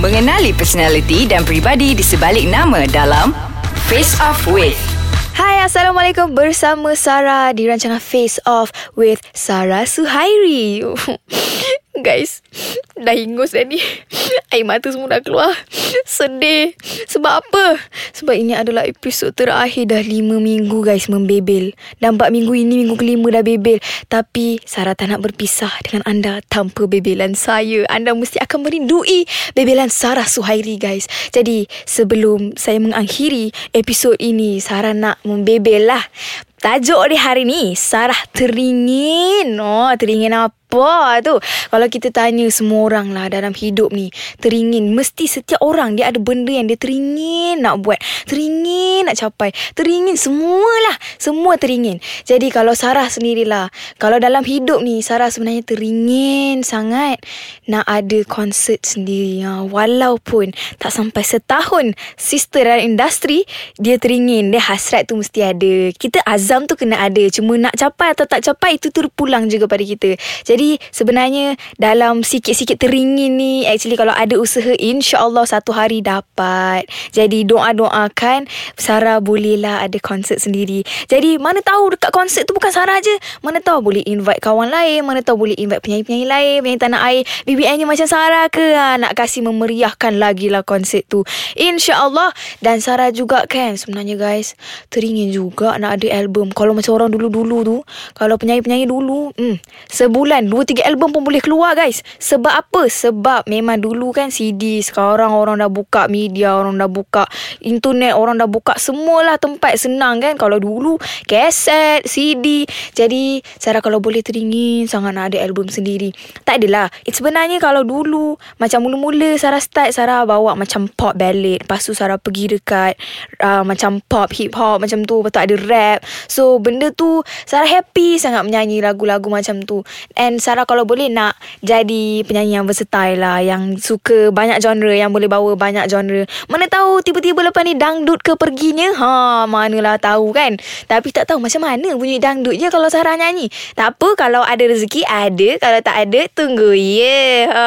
Mengenali personaliti dan pribadi di sebalik nama dalam Face Off With. Hai Assalamualaikum bersama Sarah di rancangan Face Off with Sarah Suhairi. Guys, dah hingus dah ni. Air mata semua dah keluar. Sedih. Sebab apa? Sebab ini adalah episod terakhir dah lima minggu guys membebel. Dan empat minggu ini minggu kelima dah bebel. Tapi Sarah tak nak berpisah dengan anda tanpa bebelan saya. Anda mesti akan merindui bebelan Sarah Suhairi guys. Jadi sebelum saya mengakhiri episod ini, Sarah nak membebel lah. Tajuk di hari ni Sarah teringin Oh teringin apa tu. Kalau kita tanya semua orang lah Dalam hidup ni Teringin Mesti setiap orang Dia ada benda yang dia teringin Nak buat Teringin nak capai Teringin semualah Semua teringin. Jadi kalau Sarah sendirilah Kalau dalam hidup ni Sarah sebenarnya teringin sangat Nak ada konsert sendiri. Ha, Walaupun Tak sampai setahun Sister dalam industri Dia teringin Dia hasrat tu mesti ada. Kita azam tu kena ada Cuma nak capai atau tak capai Itu terpulang juga pada kita. Jadi sebenarnya Dalam sikit-sikit teringin ni Actually kalau ada usaha InsyaAllah satu hari dapat. Jadi doa-doakan Sarah bolehlah ada konsert sendiri. Jadi mana tahu dekat konsert tu bukan Sarah je. Mana tahu boleh invite kawan lain Mana tahu boleh invite penyanyi-penyanyi lain Penyanyi tanah air. BBM-nya macam Sarah ke? Ha, Nak kasih memeriahkan lagi lah konsert tu. InsyaAllah. Dan Sarah juga kan Sebenarnya guys Teringin juga nak ada album. Kalau macam orang dulu-dulu tu Kalau penyanyi-penyanyi dulu hmm, Sebulan 2-3 album pun boleh keluar guys. Sebab apa? Sebab memang dulu kan CD Sekarang orang dah buka media Orang dah buka internet Orang dah buka Semualah tempat senang kan. Kalau dulu Kaset CD Jadi Sarah kalau boleh teringin Sangat nak ada album sendiri. Tak adalah. It's sebenarnya kalau dulu Macam mula-mula Sarah start Sarah bawa macam pop ballad. Lepas tu Sarah pergi dekat uh, Macam pop hip hop Macam tu. Lepas tu ada rap. So benda tu Sarah happy sangat menyanyi lagu-lagu macam tu. And Sarah kalau boleh nak Jadi penyanyi yang versatile lah Yang suka banyak genre Yang boleh bawa banyak genre. Mana tahu tiba-tiba lepas ni Dangdut ke perginya? Ha manalah tahu kan. Tapi tak tahu macam mana bunyi dangdut je Kalau Sarah nyanyi. Tak apa kalau ada rezeki ada. Kalau tak ada tunggu yeah. ha.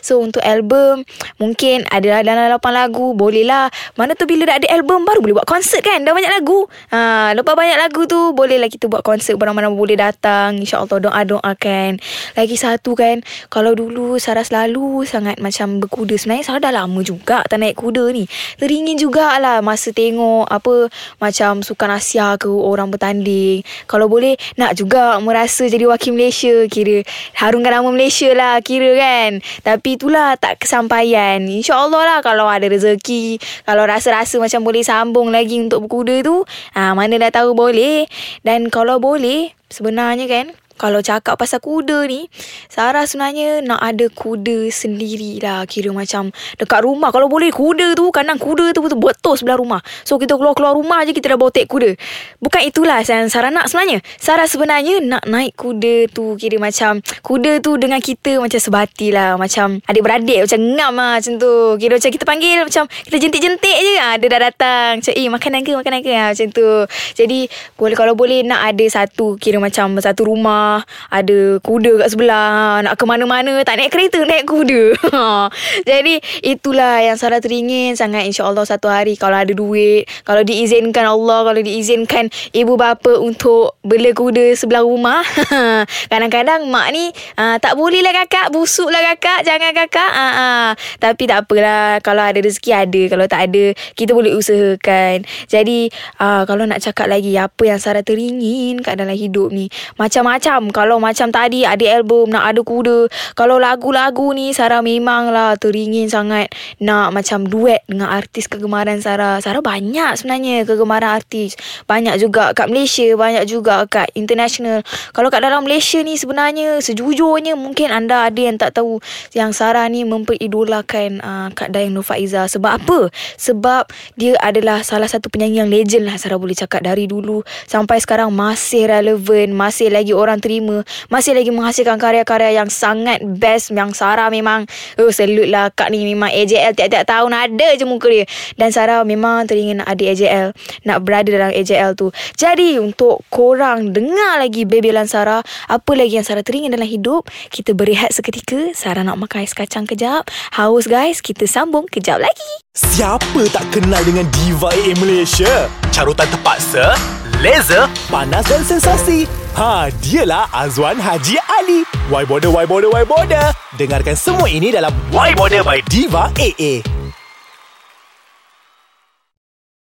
So untuk album Mungkin ada dalam 8 lagu. Boleh lah. Mana tu bila dah ada album Baru boleh buat konsert kan? Dah banyak lagu. Ha, Lepas banyak lagu tu Bolehlah kita buat konsert Mana-mana boleh datang. InsyaAllah doa-doakan Lagi satu kan Kalau dulu Sarah selalu Sangat macam berkuda. Sebenarnya Sarah dah lama juga Tak naik kuda ni. Teringin jugalah Masa tengok Apa Macam Sukan Asia ke Orang bertanding. Kalau boleh Nak juga Merasa jadi wakil Malaysia Kira. Harumkan nama Malaysia lah Kira kan. Tapi itulah Tak kesampaian. InsyaAllah lah Kalau ada rezeki Kalau rasa-rasa macam boleh sambung lagi Untuk berkuda tu ha, Mana dah tahu boleh. Dan kalau boleh sebenarnya kan kalau cakap pasal kuda ni Sarah sebenarnya nak ada kuda sendiri lah Kira macam dekat rumah. Kalau boleh kuda tu Kandang kuda tu betul sebelah rumah. So kita keluar-keluar rumah je Kita dah bawa tek kuda. Bukan itulah yang Sarah nak sebenarnya. Sarah sebenarnya nak naik kuda tu. Kira macam Kuda tu dengan kita macam sebati lah. Macam adik-beradik Macam ngam lah macam tu. Kira macam kita panggil Macam kita jentik-jentik je. Ha, Dia dah datang. Macam eh makanan ke makanan ke ha, Macam tu. Jadi boleh kalau boleh nak ada satu Kira macam satu rumah rumah Ada kuda kat sebelah. Ha, Nak ke mana-mana. Tak naik kereta Naik kuda. Ha. Jadi itulah yang Sarah teringin sangat InsyaAllah satu hari. Kalau ada duit Kalau diizinkan Allah Kalau diizinkan Ibu bapa untuk Bela kuda sebelah rumah. Kadang-kadang mak ni uh, Tak boleh lah kakak Busuk lah kakak Jangan kakak. Uh. Tapi tak apalah Kalau ada rezeki ada Kalau tak ada Kita boleh usahakan. Jadi uh, Kalau nak cakap lagi Apa yang Sarah teringin Kat dalam hidup ni? Macam-macam macam Kalau macam tadi Ada album Nak ada kuda. Kalau lagu-lagu ni Sarah memang lah Teringin sangat Nak macam duet Dengan artis kegemaran Sarah. Sarah banyak sebenarnya Kegemaran artis. Banyak juga kat Malaysia Banyak juga kat international. Kalau kat dalam Malaysia ni Sebenarnya Sejujurnya Mungkin anda ada yang tak tahu Yang Sarah ni Memperidolakan uh, Kak Dayang Nur Faizah. Sebab apa? Sebab Dia adalah Salah satu penyanyi yang legend lah Sarah boleh cakap Dari dulu. Sampai sekarang Masih relevan Masih lagi orang terima. Masih lagi menghasilkan karya-karya yang sangat best Yang Sarah memang Oh salute lah Kak ni. Memang AJL tiap-tiap tahun ada je muka dia. Dan Sarah memang teringin nak ada AJL Nak berada dalam AJL tu. Jadi untuk korang dengar lagi bebelan Sarah Apa lagi yang Sarah teringin dalam hidup? Kita berehat seketika. Sarah nak makan ais kacang kejap. Haus guys. Kita sambung kejap lagi. Siapa tak kenal dengan Diva AA Malaysia? Carutan terpaksa, laser, panas dan sensasi. Ha, dialah Azwan Haji Ali. Why border, why border, why border? Dengarkan semua ini dalam Why Border by Diva AA.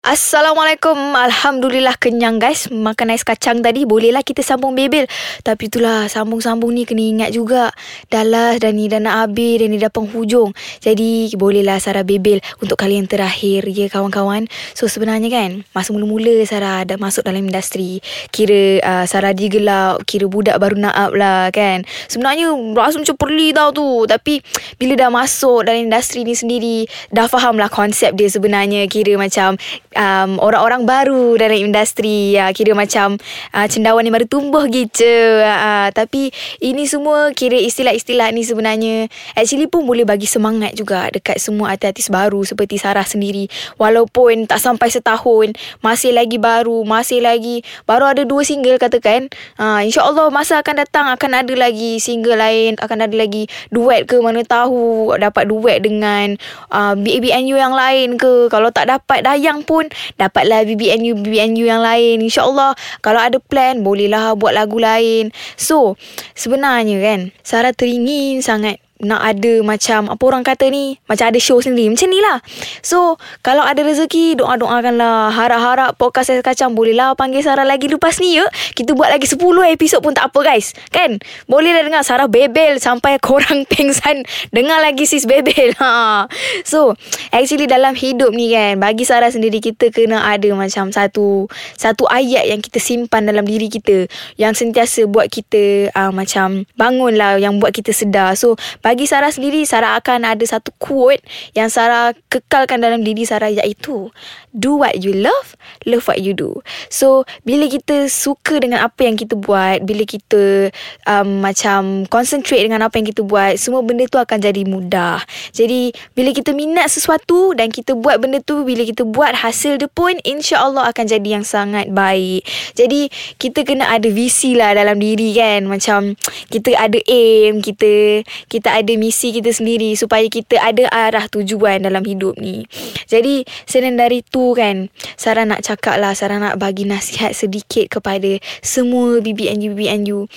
Assalamualaikum. Alhamdulillah kenyang guys. Makan ais kacang tadi Bolehlah kita sambung bebel. Tapi itulah Sambung-sambung ni kena ingat juga. Dah last dan ni dah nak habis Dan ni dah penghujung. Jadi bolehlah Sarah bebel Untuk kali yang terakhir Ya kawan-kawan. So sebenarnya kan Masa mula-mula Sarah dah masuk dalam industri Kira uh, Sarah digelap Kira budak baru nak up lah kan. Sebenarnya Rasa macam perli tau tu. Tapi Bila dah masuk dalam industri ni sendiri Dah faham lah konsep dia sebenarnya. Kira macam um, orang-orang baru dalam industri uh, kira macam uh, cendawan yang baru tumbuh gitu. Uh, tapi ini semua kira istilah-istilah ni sebenarnya actually pun boleh bagi semangat juga dekat semua artis baru seperti Sarah sendiri. Walaupun tak sampai setahun masih lagi baru masih lagi baru ada dua single katakan uh, insyaallah masa akan datang akan ada lagi single lain akan ada lagi duet ke mana tahu dapat duet dengan uh, BABNU yang lain ke. Kalau tak dapat dayang pun dapatlah BBNU BBNU yang lain. Insyaallah kalau ada plan bolehlah buat lagu lain. So sebenarnya kan Sarah teringin sangat nak ada macam apa orang kata ni macam ada show sendiri. Macam ni lah. So kalau ada rezeki doa-doakanlah. Harap-harap podcast saya kacang bolehlah panggil Sarah lagi lepas ni ya. Kita buat lagi 10 episod pun tak apa guys. Kan? Bolehlah dengar. Sarah bebel sampai korang pengsan. Dengar lagi sis bebel. Ha. so actually dalam hidup ni kan bagi Sarah sendiri kita kena ada macam satu satu ayat yang kita simpan dalam diri kita. Yang sentiasa buat kita uh, macam bangun lah yang buat kita sedar. So bagi Sarah sendiri Sarah akan ada satu quote yang Sarah kekalkan dalam diri Sarah iaitu do what you love love what you do. So bila kita suka dengan apa yang kita buat bila kita um, macam concentrate dengan apa yang kita buat semua benda tu akan jadi mudah. Jadi bila kita minat sesuatu dan kita buat benda tu bila kita buat hasil dia pun insya-Allah akan jadi yang sangat baik. Jadi kita kena ada visi lah dalam diri kan. Macam kita ada aim kita kita ada misi kita sendiri supaya kita ada arah tujuan dalam hidup ni. Jadi selain dari tu kan, Sarah nak cakap lah, Sarah nak bagi nasihat sedikit kepada semua BBNU-BBNU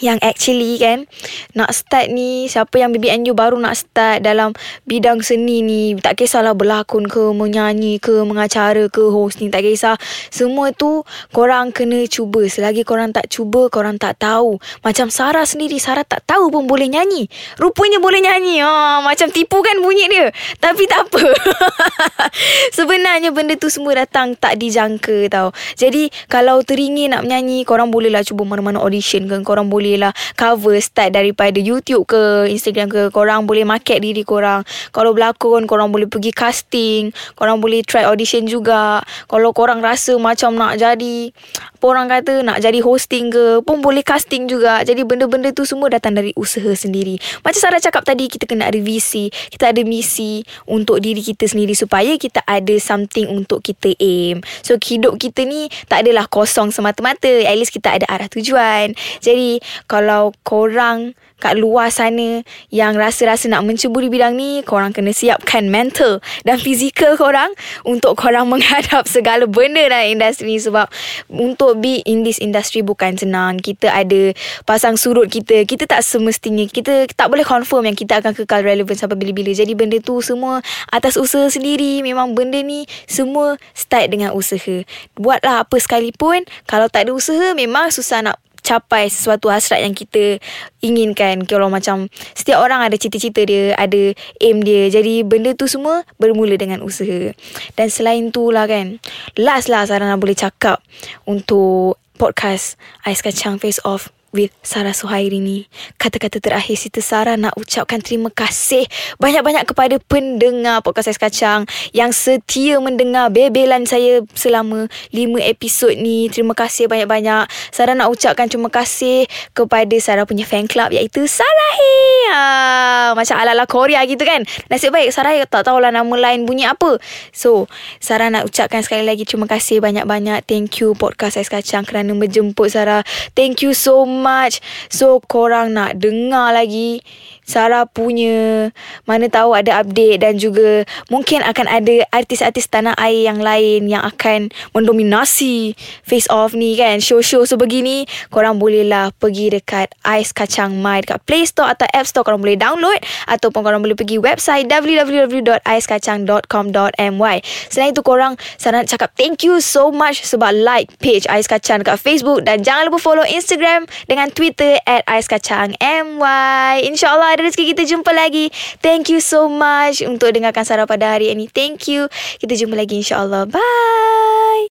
yang actually kan nak start ni siapa yang BBNU baru nak start dalam bidang seni ni tak kisahlah berlakon ke menyanyi ke mengacara ke host ni tak kisah. Semua tu korang kena cuba. Selagi korang tak cuba korang tak tahu. Macam Sarah sendiri Sarah tak tahu pun boleh nyanyi. Rupanya boleh nyanyi. Ha, macam tipu kan bunyi dia. Tapi tak apa. Sebenarnya benda tu semua datang tak dijangka tau. Jadi kalau teringin nak menyanyi korang bolehlah cuba mana-mana audition kan korang boleh boleh lah cover start daripada YouTube ke Instagram ke korang boleh market diri korang. Kalau berlakon korang boleh pergi casting korang boleh try audition juga. Kalau korang rasa macam nak jadi apa orang kata nak jadi hosting ke pun boleh casting juga. Jadi benda-benda tu semua datang dari usaha sendiri. Macam Sarah cakap tadi kita kena ada visi kita ada misi untuk diri kita sendiri supaya kita ada something untuk kita aim. So hidup kita ni tak adalah kosong semata-mata. At least kita ada arah tujuan. Jadi kalau korang kat luar sana yang rasa-rasa nak mencuburi bidang ni, korang kena siapkan mental dan fizikal korang untuk korang menghadap segala benda dalam industri ni sebab untuk be in this industry bukan senang. Kita ada pasang surut kita. Kita tak semestinya, kita tak boleh confirm yang kita akan kekal relevan sampai bila-bila. Jadi benda tu semua atas usaha sendiri. Memang benda ni semua start dengan usaha. Buatlah apa sekalipun, kalau tak ada usaha memang susah nak capai sesuatu hasrat yang kita inginkan. Kalau macam setiap orang ada cita-cita dia ada aim dia. Jadi benda tu semua bermula dengan usaha. Dan selain tu lah kan last lah Sarah nak boleh cakap untuk podcast Ais Kacang Face Off with Sarah Suhairi ni. Kata-kata terakhir Siti Sarah nak ucapkan terima kasih banyak-banyak kepada pendengar podcast Ais Kacang yang setia mendengar bebelan saya selama 5 episod ni. Terima kasih banyak-banyak. Sarah nak ucapkan terima kasih kepada Sarah punya fan club iaitu Sarahi. Ha, macam ala-ala Korea gitu kan. Nasib baik Sarah tak tahulah nama lain bunyi apa. So, Sarah nak ucapkan sekali lagi terima kasih banyak-banyak. Thank you podcast Ais Kacang kerana menjemput Sarah. Thank you so much. So korang nak dengar lagi Sarah punya mana tahu ada update dan juga mungkin akan ada artis-artis tanah air yang lain yang akan mendominasi face off ni kan. Show-show sebegini korang bolehlah pergi dekat Ais Kacang My dekat Play Store atau App Store korang boleh download ataupun korang boleh pergi website www.aiskacang.com.my selain itu korang Sarah nak cakap thank you so much sebab like page Ais Kacang dekat Facebook dan jangan lupa follow Instagram dengan Twitter at Ais Kacang MY InsyaAllah rezeki kita jumpa lagi. Thank you so much untuk dengarkan Sarah pada hari ini. Thank you. Kita jumpa lagi insyaAllah. Bye.